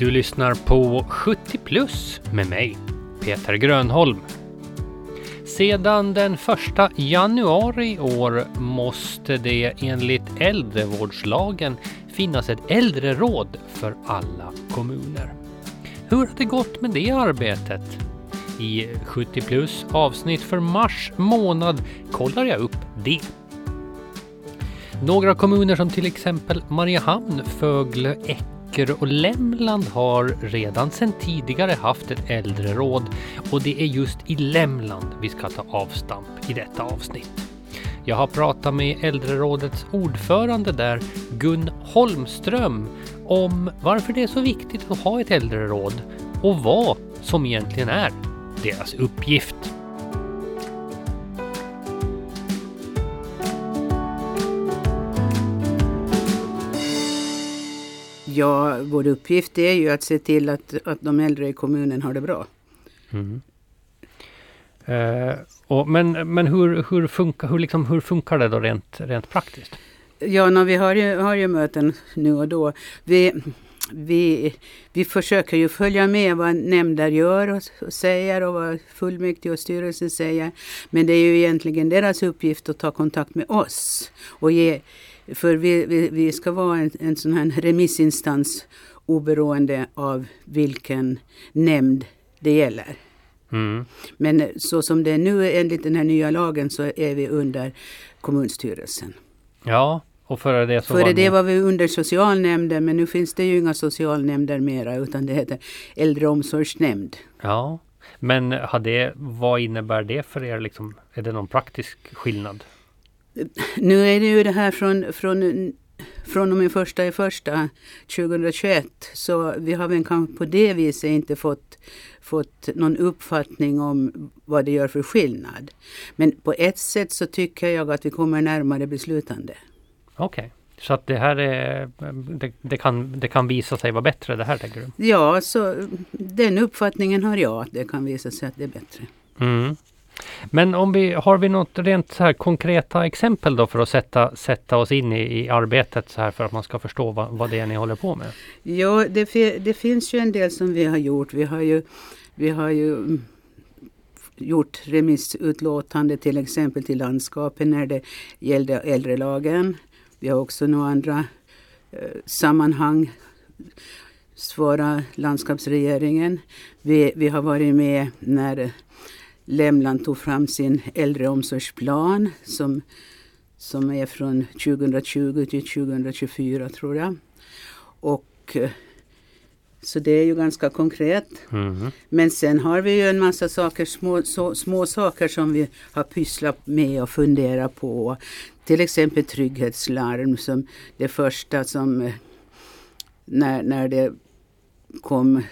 Du lyssnar på 70 plus med mig, Peter Grönholm. Sedan den 1 januari i år måste det enligt äldrevårdslagen finnas ett äldreråd för alla kommuner. Hur har det gått med det arbetet? I 70 plus avsnitt för mars månad kollar jag upp det. Några kommuner som till exempel Mariehamn, Fögle, Ekerö och Lämland har redan sedan tidigare haft ett äldreråd och det är just i Lämland vi ska ta avstamp i detta avsnitt. Jag har pratat med äldrerådets ordförande där, Gun Holmström, om varför det är så viktigt att ha ett äldreråd och vad som egentligen är deras uppgift. Ja, vår uppgift är ju att se till att, att de äldre i kommunen har det bra. Mm. Eh, och, men men hur, hur, funkar, hur, liksom, hur funkar det då rent, rent praktiskt? Ja, no, vi har ju, har ju möten nu och då. Vi, vi, vi försöker ju följa med vad nämnder gör och, och säger och vad fullmäktige och styrelsen säger. Men det är ju egentligen deras uppgift att ta kontakt med oss och ge för vi, vi, vi ska vara en, en sån här remissinstans oberoende av vilken nämnd det gäller. Mm. Men så som det är nu enligt den här nya lagen så är vi under kommunstyrelsen. Ja, och före det så Före var det ni... var vi under socialnämnden men nu finns det ju inga socialnämnder mera utan det heter äldreomsorgsnämnd. Ja, men har det, vad innebär det för er? Liksom, är det någon praktisk skillnad? Nu är det ju det här från, från, från och med första i första 2021 så vi har väl kanske på det viset inte fått, fått någon uppfattning om vad det gör för skillnad. Men på ett sätt så tycker jag att vi kommer närmare beslutande. Okej, så att det här är, det, det, kan, det kan visa sig vara bättre det här tänker du? Ja, så den uppfattningen har jag att det kan visa sig att det är bättre. Mm. Men om vi, har vi något rent så här konkreta exempel då för att sätta, sätta oss in i, i arbetet så här för att man ska förstå vad, vad det är ni håller på med? Ja, det, det finns ju en del som vi har gjort. Vi har ju, vi har ju mm, gjort remissutlåtande till exempel till landskapen när det gällde äldrelagen. Vi har också några andra eh, sammanhang svara landskapsregeringen. Vi, vi har varit med när Lämland tog fram sin äldreomsorgsplan som, som är från 2020 till 2024 tror jag. Och eh, så det är ju ganska konkret. Mm. Men sen har vi ju en massa saker, små, så, små saker som vi har pysslat med och funderat på. Till exempel trygghetslarm som det första som eh, när, när det kom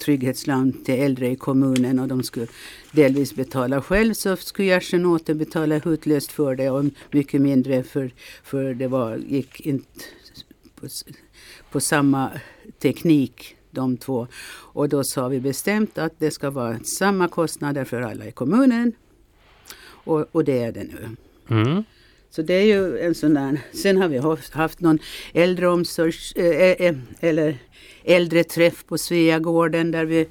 trygghetslarm till äldre i kommunen och de skulle delvis betala själv så skulle Gersen återbetala hutlöst för det och mycket mindre för, för det var, gick inte på, på samma teknik de två. Och då sa vi bestämt att det ska vara samma kostnader för alla i kommunen. Och, och det är det nu. Mm. Så det är ju en sån där. Sen har vi haft, någon äldreomsorgs äh, eh, äh, eh, eh, eller äldreträff på Sveagården där vi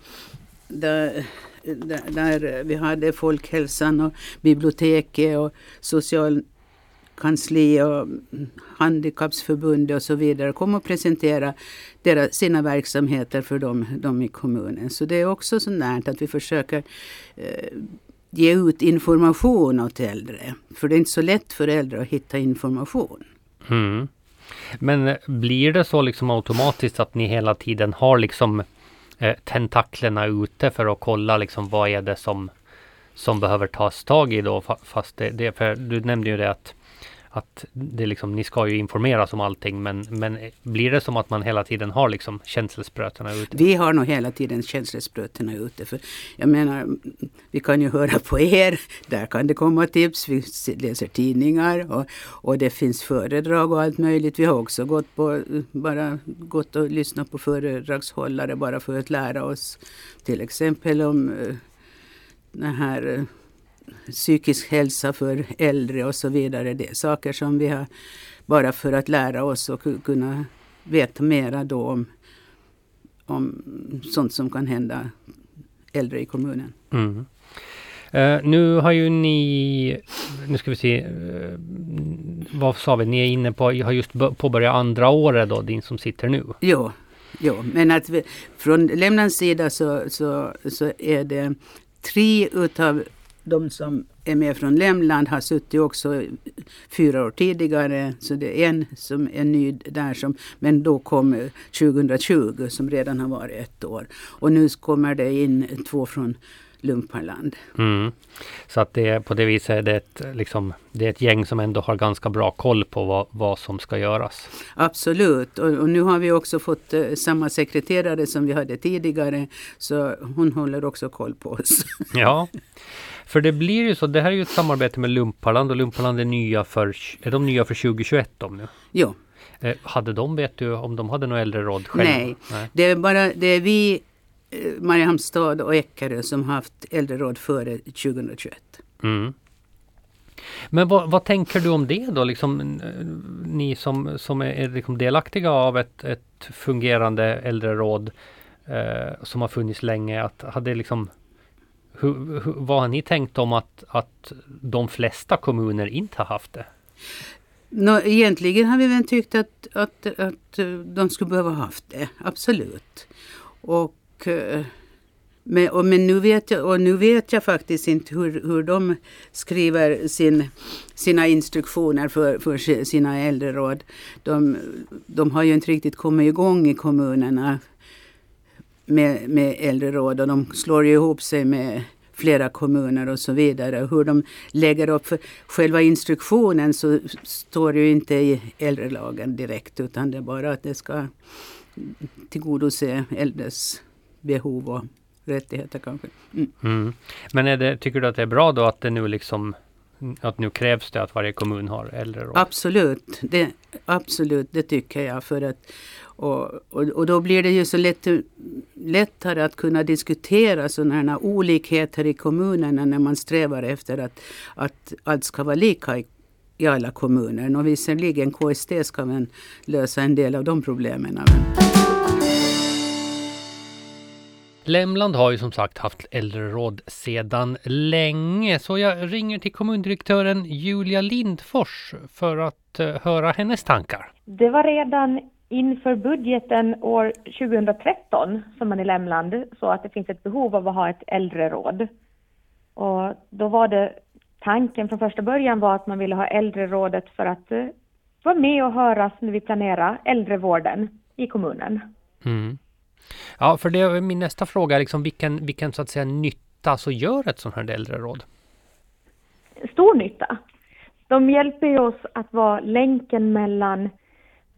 där, där, där vi hade folkhälsan och biblioteket och socialkansli och handikappsförbundet och så vidare kom och presentera deras, sina verksamheter för dem, dem i kommunen. Så det är också sånt där att vi försöker eh, ge ut information åt äldre. För det är inte så lätt för äldre att hitta information. Mm. Men eh, blir det så liksom automatiskt att ni hela tiden har liksom eh, tentaklerna ute för att kolla liksom vad är det som som behöver tas tag i då fast det, det för du nämnde ju det att att det liksom, ni ska ju informeras om allting men, men blir det som att man hela tiden har liksom känselsprötarna ute? Vi har nog hela tiden känselsprötena ute. För jag menar, vi kan ju höra på er. Där kan det komma tips. Vi läser tidningar och, och det finns föredrag och allt möjligt. Vi har också gått, på, bara gått och lyssnat på föredragshållare bara för att lära oss. Till exempel om eh, den här eh, psykisk hälsa för äldre och så vidare. Det är saker som vi har bara för att lära oss och ku- kunna veta mera då om, om sånt som kan hända äldre i kommunen. Mm. Uh, nu har ju ni, nu ska vi se, uh, vad sa vi, ni är inne på, har just påbörjat andra året då, din som sitter nu? Jo, jo men att vi, från Lämnans sida så, så, så är det tre utav de som är med från Lämland har suttit också fyra år tidigare. Så det är en som är ny där, som, men då kom 2020 som redan har varit ett år. Och nu kommer det in två från Lumparland. Mm. Så att det på det viset är det ett, liksom, det är ett gäng som ändå har ganska bra koll på vad, vad som ska göras. Absolut och, och nu har vi också fått uh, samma sekreterare som vi hade tidigare. Så hon håller också koll på oss. Ja, för det blir ju så. Det här är ju ett samarbete med Lumparland och Lumparland är nya för, är de nya för 2021 de nu? Jo. Eh, hade de, vet du, om de hade några äldreråd själva? Nej, Nej, det är bara det är vi Eh, Mariehamnstad och Eckerö som haft äldreråd före 2021. Mm. Men vad, vad, tänker du om det då? Liksom, eh, ni som, som är liksom delaktiga av ett, ett fungerande äldreråd eh, som har funnits länge. Att hade liksom, hur, hur, vad har ni tänkt om att, att de flesta kommuner inte har haft det? Nå, egentligen har vi väl tyckt att, att, att de skulle behöva haft det, absolut. Och eh, men, och, men nu, vet jag, och nu vet jag faktiskt inte hur, hur de skriver sin, sina instruktioner för, för sina äldreråd. De, de har ju inte riktigt kommit igång i kommunerna med, med äldreråd och de slår ju ihop sig med flera kommuner och så vidare. Hur de lägger upp för själva instruktionen så står det ju inte i äldrelagen direkt utan det är bara att det ska tillgodose äldres behov och rättigheter kanske. Mm. Mm. Men det, tycker du att det är bra då att det nu liksom att nu krävs det att varje kommun har äldreråd? Absolut, det, absolut, det tycker jag. För att, och, och, och då blir det ju så lätt, lättare att kunna diskutera sådana här olikheter i kommunerna när man strävar efter att, att allt ska vara lika i, i alla kommuner. Och visserligen KST ska väl lösa en del av de problemen. Men... Lämland har ju som sagt haft äldreråd sedan länge så jag ringer till kommundirektören Julia Lindfors för att uh, höra hennes tankar. Det var redan inför budgeten år 2013 som man i Lämland så att det finns ett behov av att ha ett äldreråd. Och då var det tanken från första början var att man ville ha äldrerådet för att uh, vara med och höras när vi planerar äldrevården i kommunen. Mm. Ja, för det är min nästa fråga, liksom vilken, vilken så att säga nytta så gör ett sånt här äldreråd? Stor nytta. De hjälper oss att vara länken mellan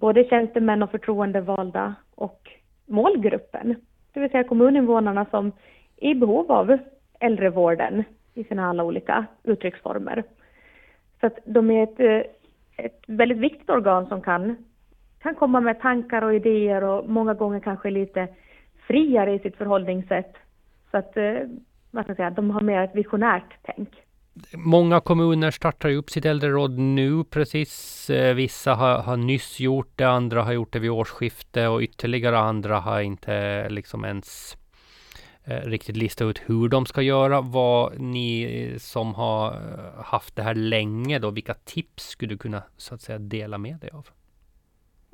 både tjänstemän och förtroendevalda och målgruppen, det vill säga kommuninvånarna som är i behov av äldrevården i sina alla olika uttrycksformer. Så att de är ett, ett väldigt viktigt organ som kan kan komma med tankar och idéer och många gånger kanske lite friare i sitt förhållningssätt. Så att, eh, vad ska jag säga, de har mer ett visionärt tänk. Många kommuner startar upp sitt äldreråd nu precis. Eh, vissa har, har nyss gjort det, andra har gjort det vid årsskiftet, och ytterligare andra har inte eh, liksom ens eh, riktigt listat ut hur de ska göra. Vad ni som har haft det här länge då, vilka tips skulle du kunna så att säga dela med dig av?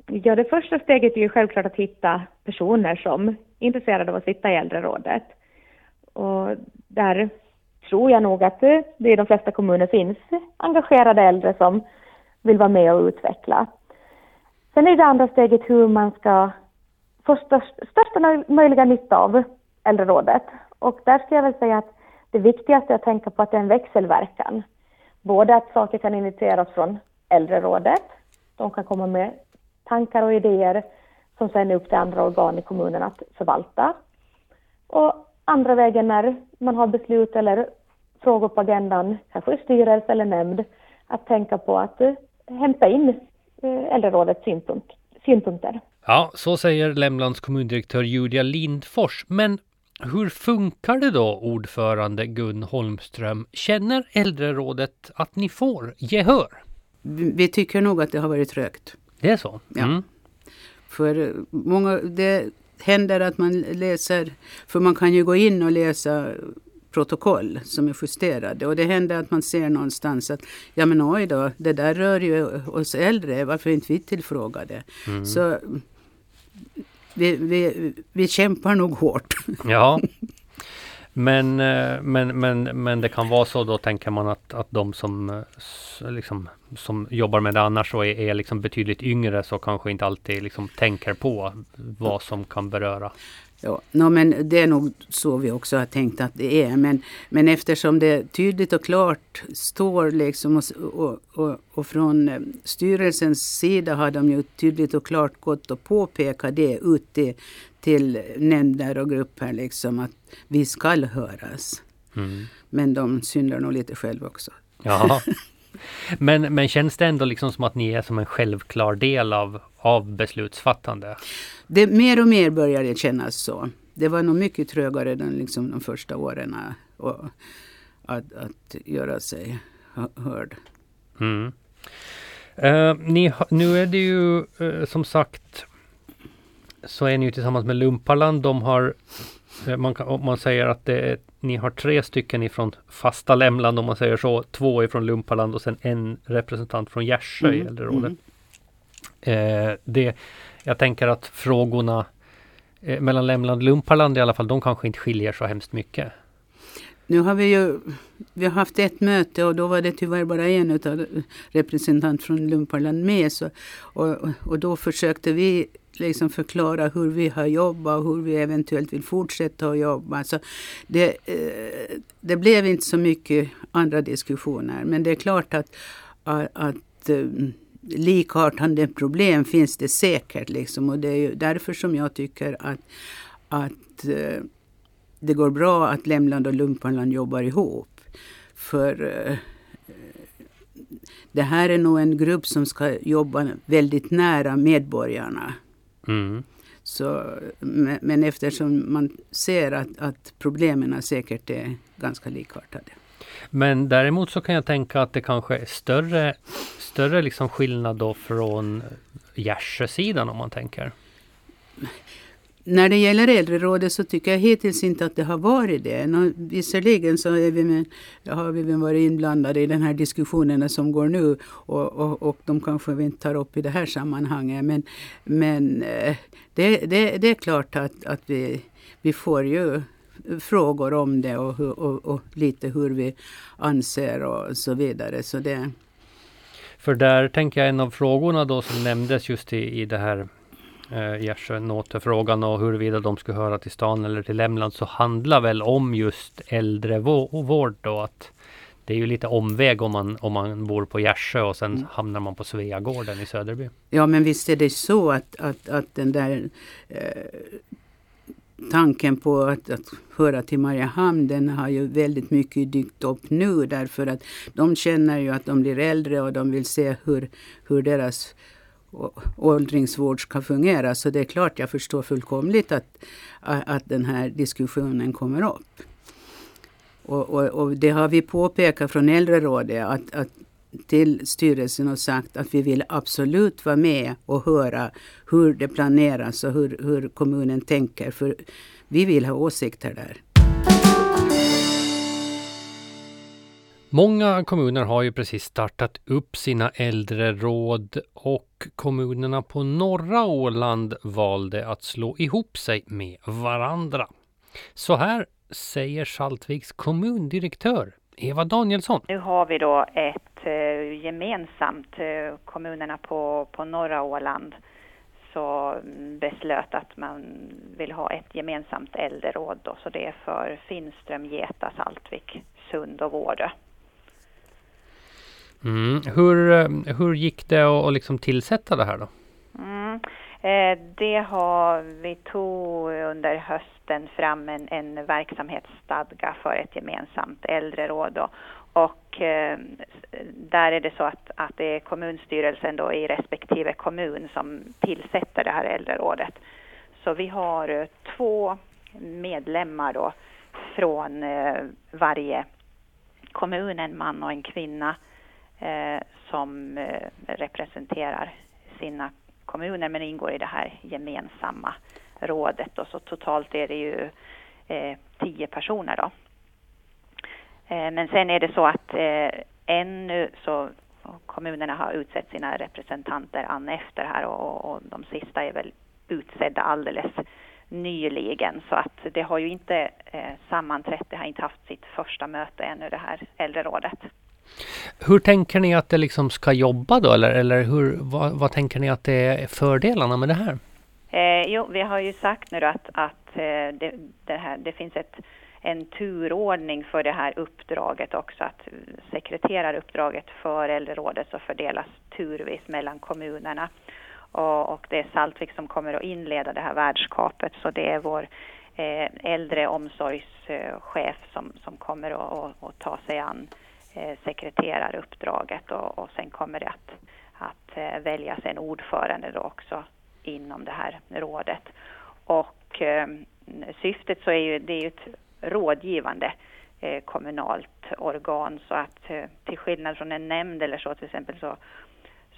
Ja, det första steget är ju självklart att hitta personer som är intresserade av att sitta i äldrerådet. Och där tror jag nog att det i de flesta kommuner finns engagerade äldre som vill vara med och utveckla. Sen är det andra steget hur man ska få största möjliga nytta av äldrerådet. Och där ska jag väl säga att det viktigaste är att tänka på att det är en växelverkan. Både att saker kan initieras från äldrerådet, de kan komma med tankar och idéer som sen är upp till andra organ i kommunen att förvalta. Och andra vägen när man har beslut eller frågor på agendan, kanske i styrelse eller nämnd, att tänka på att uh, hämta in uh, äldrerådets synpunkt, synpunkter. Ja, så säger Lämlands kommundirektör Julia Lindfors. Men hur funkar det då, ordförande Gun Holmström? Känner äldrerådet att ni får gehör? Vi tycker nog att det har varit trögt. Det är så? Ja. Mm. För många, det, händer att man läser, för man kan ju gå in och läsa protokoll som är justerade och det händer att man ser någonstans att ja men oj då, det där rör ju oss äldre, varför är inte vi tillfrågade? Mm. Så vi, vi, vi kämpar nog hårt. Ja. Men, eh, men, men, men det kan vara så då tänker man att, att de som, eh, liksom, som jobbar med det annars och är, är liksom betydligt yngre så kanske inte alltid liksom tänker på vad som kan beröra. Ja, no, men det är nog så vi också har tänkt att det är. Men, men eftersom det tydligt och klart står liksom och, och, och, och från eh, styrelsens sida har de ju tydligt och klart gått och påpekat det ut i till nämnder och grupper liksom att vi skall höras. Mm. Men de syndar nog lite själva också. Ja. Men, men känns det ändå liksom som att ni är som en självklar del av, av beslutsfattande? Det, mer och mer börjar det kännas så. Det var nog mycket trögare den, liksom, de första åren och, att, att göra sig hörd. Mm. Uh, ni, nu är det ju uh, som sagt så är ni ju tillsammans med Lumparland. De har uh, man, kan, man säger att det är ni har tre stycken ifrån fasta Lämland om man säger så. Två ifrån Lumpaland och sen en representant från Gärsjö mm. i äldrerådet. Mm. Eh, det, jag tänker att frågorna eh, mellan Lämland och Lumpaland i alla fall, de kanske inte skiljer så hemskt mycket. Nu har vi ju vi har haft ett möte och då var det tyvärr bara en utav representant från Lumparland med. Så, och, och då försökte vi liksom förklara hur vi har jobbat och hur vi eventuellt vill fortsätta att jobba. Så det, eh, det blev inte så mycket andra diskussioner. Men det är klart att, att, eh, likartade problem finns det säkert. Liksom. Och det är ju därför som jag tycker att, att eh, det går bra att Lämland och Lumparland jobbar ihop. För det här är nog en grupp som ska jobba väldigt nära medborgarna. Mm. Så, men eftersom man ser att, att problemen säkert är ganska likartade. Men däremot så kan jag tänka att det kanske är större, större liksom skillnad då från Gärsö-sidan om man tänker. När det gäller äldrerådet så tycker jag hittills inte att det har varit det. Nå, visserligen så är vi med, har vi varit inblandade i den här diskussionerna som går nu och, och, och de kanske vi inte tar upp i det här sammanhanget. Men, men eh, det, det, det är klart att, att vi, vi får ju frågor om det och, och, och, lite hur vi anser och så vidare. Så det... För där tänker jag en av frågorna då som nämndes just i, i det här eh, Gärsjö-Nåte-frågan och huruvida de skulle höra till stan eller till Lämland så handlar väl om just äldrevård då att det är ju lite omväg om man, om man bor på Gärsjö och sen mm. hamnar man på Sveagården i Söderby. Ja men visst är det så att, att, att den där eh, tanken på att, att höra till Mariehamn den har ju väldigt mycket dykt upp nu därför att de känner ju att de blir äldre och de vill se hur, hur deras åldringsvård ska fungera. Så det är klart, jag förstår fullkomligt att, att den här diskussionen kommer upp. Och, och, och det har vi påpekat från äldrerådet att, att till styrelsen och sagt att vi vill absolut vara med och höra hur det planeras och hur, hur kommunen tänker. För vi vill ha åsikter där. Många kommuner har ju precis startat upp sina äldreråd och kommunerna på norra Åland valde att slå ihop sig med varandra. Så här säger Saltviks kommundirektör Eva Danielsson. Nu har vi då ett eh, gemensamt, eh, kommunerna på, på norra Åland så mm, beslöt att man vill ha ett gemensamt äldreråd då, så det är för Finström, Geta, Saltvik, Sund och Vårö. Mm. Hur, eh, hur gick det att liksom tillsätta det här då? Mm. Eh, det har vi tog under hösten fram en, en verksamhetsstadga för ett gemensamt äldreråd då. och eh, där är det så att, att det är kommunstyrelsen då i respektive kommun som tillsätter det här äldrerådet. Så vi har eh, två medlemmar då från eh, varje kommun, en man och en kvinna eh, Eh, som eh, representerar sina kommuner men ingår i det här gemensamma rådet och så totalt är det ju eh, tio personer då. Eh, men sen är det så att eh, ännu så kommunerna har utsett sina representanter an efter här och, och de sista är väl utsedda alldeles nyligen så att det har ju inte eh, sammanträtt, det har inte haft sitt första möte ännu det här äldrerådet. Hur tänker ni att det liksom ska jobba då eller, eller hur, vad, vad tänker ni att det är fördelarna med det här? Eh, jo, vi har ju sagt nu att, att eh, det, det, här, det finns ett, en turordning för det här uppdraget också, att sekreteraruppdraget för äldrerådet så fördelas turvis mellan kommunerna. Och, och, det är Saltvik som kommer att inleda det här värdskapet, så det är vår eh, äldreomsorgschef som, som kommer att, att, att ta sig an eh, Eh, sekreteraruppdraget och, och sen kommer det att, att eh, väljas en ordförande då också inom det här rådet. Och eh, syftet så är ju, det är ju ett rådgivande eh, kommunalt organ så att eh, till skillnad från en nämnd eller så till exempel så,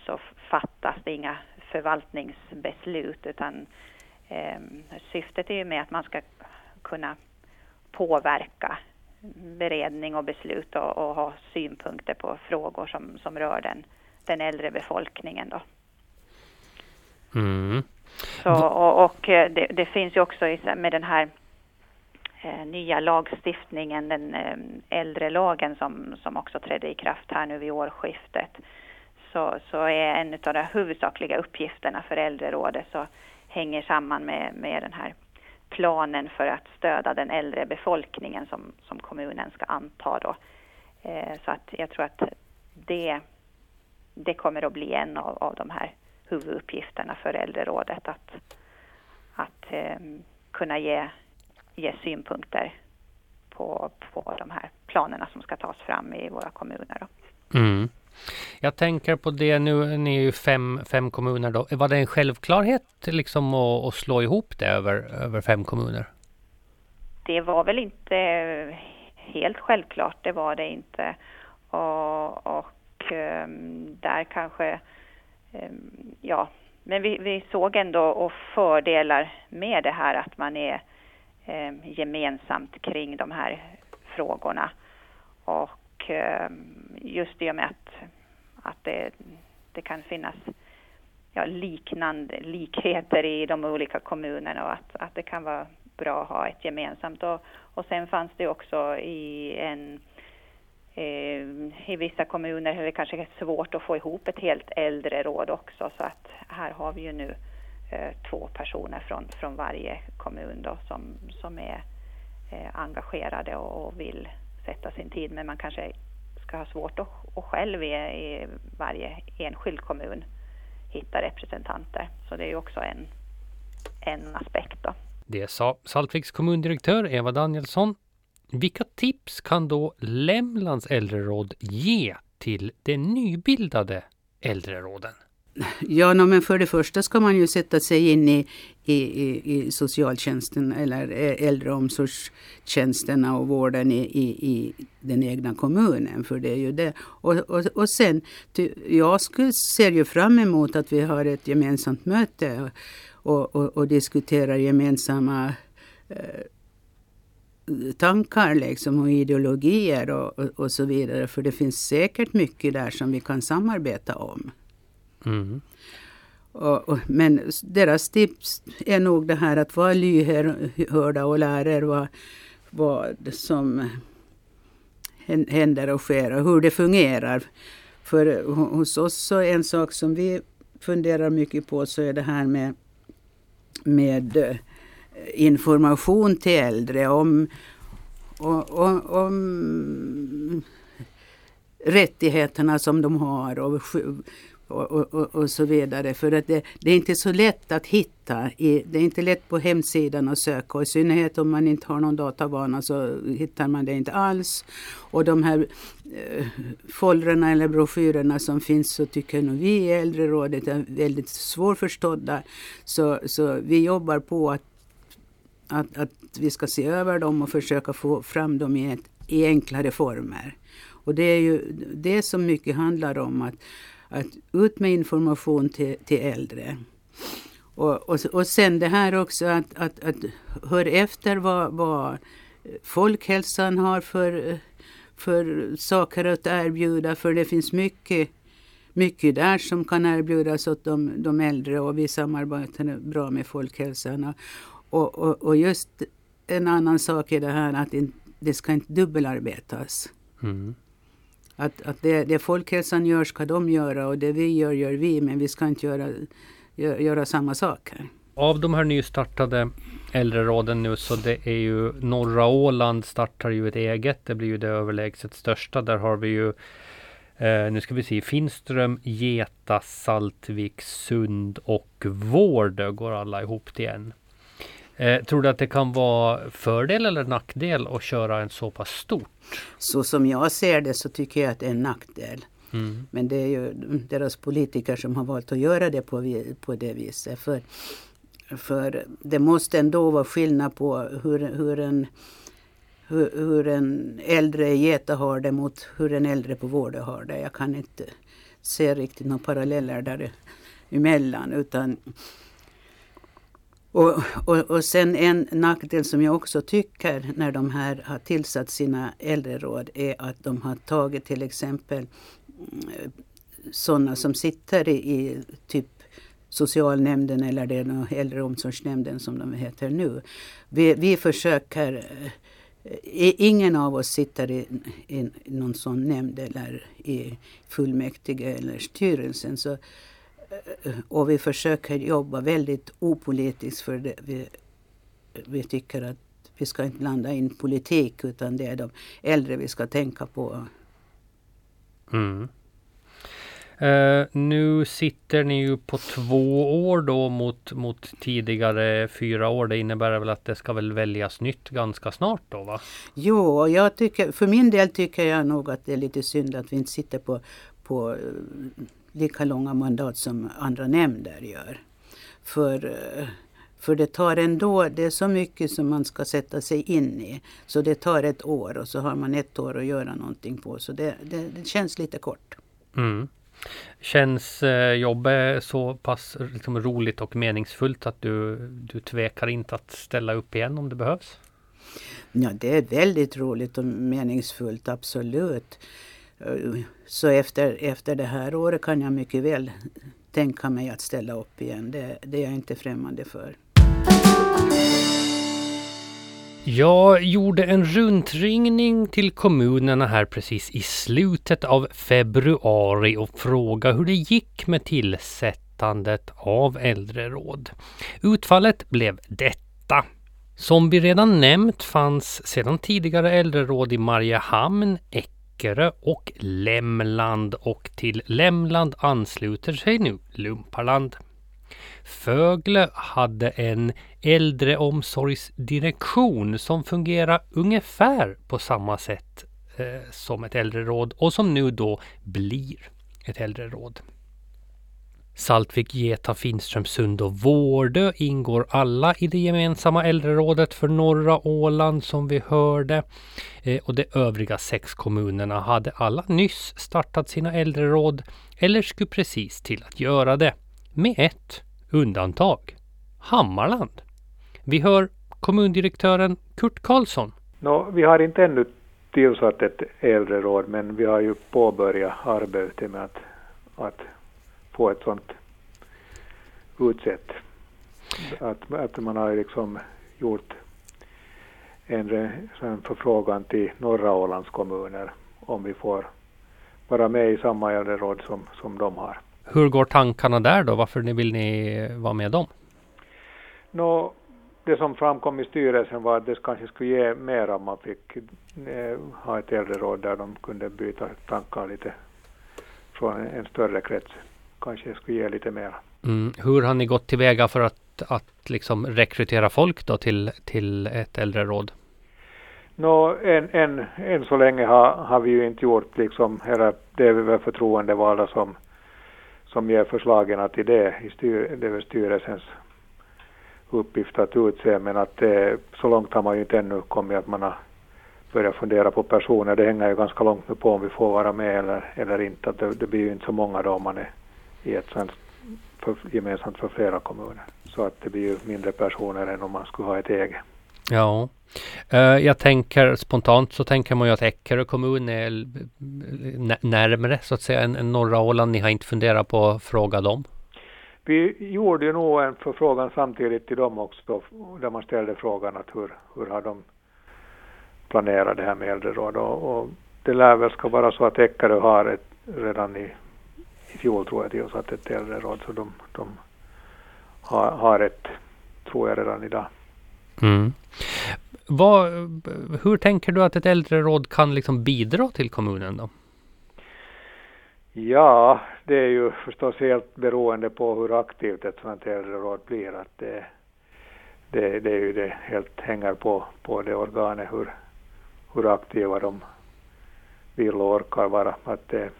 så fattas det inga förvaltningsbeslut utan eh, syftet är ju med att man ska kunna påverka beredning och beslut och, och ha synpunkter på frågor som, som rör den, den äldre befolkningen. Då. Mm. Så, och, och eh, det, det, finns ju också med den här eh, nya lagstiftningen, den eh, äldre lagen som, som också trädde i kraft här nu vid årsskiftet, så, så är en av de huvudsakliga uppgifterna för äldrerådet så hänger samman med, med den här planen för att stödja den äldre befolkningen som, som kommunen ska anta då. Eh, så att jag tror att det, det kommer att bli en av, av de här huvuduppgifterna för äldrerådet att, att eh, kunna ge, ge synpunkter på, på de här planerna som ska tas fram i våra kommuner. Mm. Jag tänker på det nu, ni är ju fem, fem kommuner då. Var det en självklarhet liksom att, att slå ihop det över, över fem kommuner? Det var väl inte helt självklart, det var det inte. Och, och ehm, där kanske ehm, ja, men vi, vi såg ändå och fördelar med det här att man är ehm, gemensamt kring de här frågorna. Och Ehm, just i och med att, att det, det kan finnas ja, liknande likheter i de olika kommunerna och att, att det kan vara bra att ha ett gemensamt. Och, och sen fanns det också i en eh, I vissa kommuner är det kanske svårt att få ihop ett helt äldreråd också så att här har vi ju nu eh, två personer från, från varje kommun då som, som är eh, engagerade och vill sätta sin tid men man kanske ska ha svårt att, att själv i, i varje enskild kommun hitta representanter. Så det är ju också en, en aspekt då. Det sa Saltviks kommundirektör Eva Danielsson vilka tips kan då Lämlands äldreråd ge till de nybildade äldreråden? Ja, no, men för det första ska man ju sätta sig in i, i, i, i socialtjänsten eller eh, äldreomsorgstjänsterna och vården i, i, i, den egna kommunen. För det är ju det. Och, och, och sen, jag ser ju fram emot att vi har ett gemensamt möte och, och, och diskuterar gemensamma eh, tankar liksom och ideologier och, och, och, så vidare. För det finns säkert mycket där som vi kan samarbeta om. Mm. Och, och, men deras tips är nog det här att vara lyhörda och lära er vad, vad som händer och sker och hur det fungerar. För eh, hos oss så är en sak som vi funderar mycket på så är det här med, med eh, information till äldre om, om, om rättigheterna som de har och, och, och, och, så vidare. För att det, det, är inte så lätt att hitta. I, det är inte lätt på hemsidan att söka och i synnerhet om man inte har någon datavana så hittar man det inte alls. Och de här eh, foldrarna eller broschyrerna som finns så tycker nog vi i Äldrerådet är väldigt svårförstådda. Så, så vi jobbar på att att, att vi ska se över dem och försöka få fram dem i, ett, i enklare former. Och det är ju det som mycket handlar om, att, att ut med information till, till äldre. Och, och, och sen det här också att, att, att hör efter vad, vad folkhälsan har för, för saker att erbjuda. För det finns mycket, mycket där som kan erbjudas åt de, de äldre och vi samarbetar bra med folkhälsan. Och, och, och just en annan sak är det här att det ska inte dubbelarbetas. Mm. Att, att det, det folkhälsan gör ska de göra och det vi gör gör vi men vi ska inte göra, göra samma saker. Av de här nystartade äldreråden nu så det är ju norra Åland startar ju ett eget. Det blir ju det överlägset största. Där har vi ju eh, nu ska vi se Finström, Geta, Saltvik, Sund och Vårdö går alla ihop till en. Eh, tror du att det kan vara fördel eller nackdel att köra en så pass stort? Så som jag ser det så tycker jag att det är en nackdel. Mm. Men det är ju deras politiker som har valt att göra det på, på det viset. För, för det måste ändå vara skillnad på hur, hur, en, hur, hur en äldre Geta har det mot hur en äldre på Vårdö har det. Jag kan inte se riktigt några paralleller däremellan. Utan och, och, och sen en nackdel som jag också tycker när de här har tillsatt sina äldreråd är att de har tagit till exempel eh, sådana som sitter i, i typ socialnämnden eller det är äldreomsorgsnämnden som de heter nu. Vi, vi försöker eh, Ingen av oss sitter i, i någon sån nämnd eller i fullmäktige eller styrelsen. Så och vi försöker jobba väldigt opolitiskt för det. Vi, vi tycker att vi ska inte blanda in politik utan det är de äldre vi ska tänka på. Mm. Uh, nu sitter ni ju på två år då mot, mot tidigare fyra år. Det innebär väl att det ska väl väljas nytt ganska snart då va? Jo, jag tycker, för min del tycker jag nog att det är lite synd att vi inte sitter på, på lika långa mandat som andra nämnder gör. För, eh, för det tar ändå, det är så mycket som man ska sätta sig in i. Så det tar ett år och så har man ett år att göra någonting på. Så det, det, det känns lite kort. Mm. Känns eh, jobbet så pass liksom, roligt och meningsfullt att du, du tvekar inte att ställa upp igen om det behövs? Ja, det är väldigt roligt och meningsfullt, absolut. Så efter, efter det här året kan jag mycket väl tänka mig att ställa upp igen. Det, det är jag inte främmande för. Jag gjorde en rundringning till kommunerna här precis i slutet av februari och frågade hur det gick med tillsättandet av äldreråd. Utfallet blev detta. Som vi redan nämnt fanns sedan tidigare äldreråd i Mariehamn, Ekerö och Lämland och till Lämland ansluter sig nu Lumparland. Fögle hade en äldreomsorgsdirektion som fungerar ungefär på samma sätt eh, som ett äldreråd och som nu då blir ett äldreråd. Saltvik, Geta, Finströmsund och Vårdö ingår alla i det gemensamma äldrerådet för norra Åland som vi hörde. Eh, och de övriga sex kommunerna hade alla nyss startat sina äldreråd eller skulle precis till att göra det. Med ett undantag. Hammarland. Vi hör kommundirektören Kurt Karlsson. No, vi har inte ännu tillsatt ett äldreråd men vi har ju påbörjat arbetet med att, att få ett sånt utsett. Att, att man har liksom gjort en, en förfrågan till norra Ålands kommuner om vi får vara med i samma äldreråd som, som de har. Hur går tankarna där då? Varför vill ni vara med dem? Nå, det som framkom i styrelsen var att det kanske skulle ge mer om man fick eh, ha ett äldreråd där de kunde byta tankar lite från en, en större krets kanske skulle ge lite mer. Mm. Hur har ni gått tillväga för att, att liksom rekrytera folk då till, till ett äldreråd? Nå, än, än, än så länge har, har vi ju inte gjort liksom, eller det är väl förtroendevalda som, som ger förslagen till det. I styr, det är väl styrelsens uppgift att utse, men att det, så långt har man ju inte ännu kommit att man har börjat fundera på personer. Det hänger ju ganska långt på om vi får vara med eller, eller inte. Att det, det blir ju inte så många då om man är i ett sånt för, gemensamt för flera kommuner. Så att det blir ju mindre personer än om man skulle ha ett eget. Ja. Uh, jag tänker spontant så tänker man ju att Eckerö kommun är närmare så att säga än, än norra Åland. Ni har inte funderat på att fråga dem? Vi gjorde ju nog en förfrågan samtidigt till dem också där man ställde frågan att hur, hur har de planerat det här med äldreråd och, och det lär väl ska vara så att Eckerö har ett, redan i, i fjol tror jag tillsatt ett äldreråd så de, de har, har ett, tror jag redan idag. Mm. Vad, hur tänker du att ett äldreråd kan liksom bidra till kommunen då? Ja, det är ju förstås helt beroende på hur aktivt ett sådant äldreråd blir. Att det, det, det är ju det helt hänger på, på det organet hur, hur aktiva de vill och orkar vara. Att det,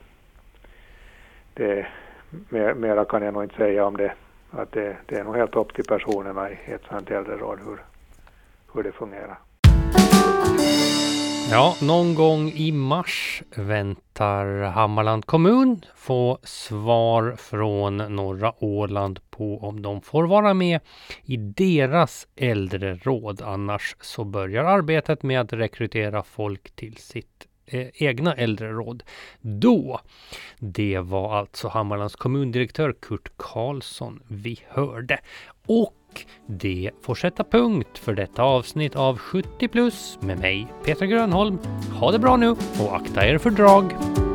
det, mer, mera kan jag nog inte säga om det. Att det, det är nog helt upp till personerna i ett sådant äldreråd hur, hur det fungerar. Ja, någon gång i mars väntar Hammarland kommun få svar från norra Åland på om de får vara med i deras äldreråd. Annars så börjar arbetet med att rekrytera folk till sitt Eh, egna äldreråd. Då, det var alltså Hammarlands kommundirektör Kurt Karlsson vi hörde. Och det får sätta punkt för detta avsnitt av 70 plus med mig, Peter Grönholm. Ha det bra nu och akta er för drag!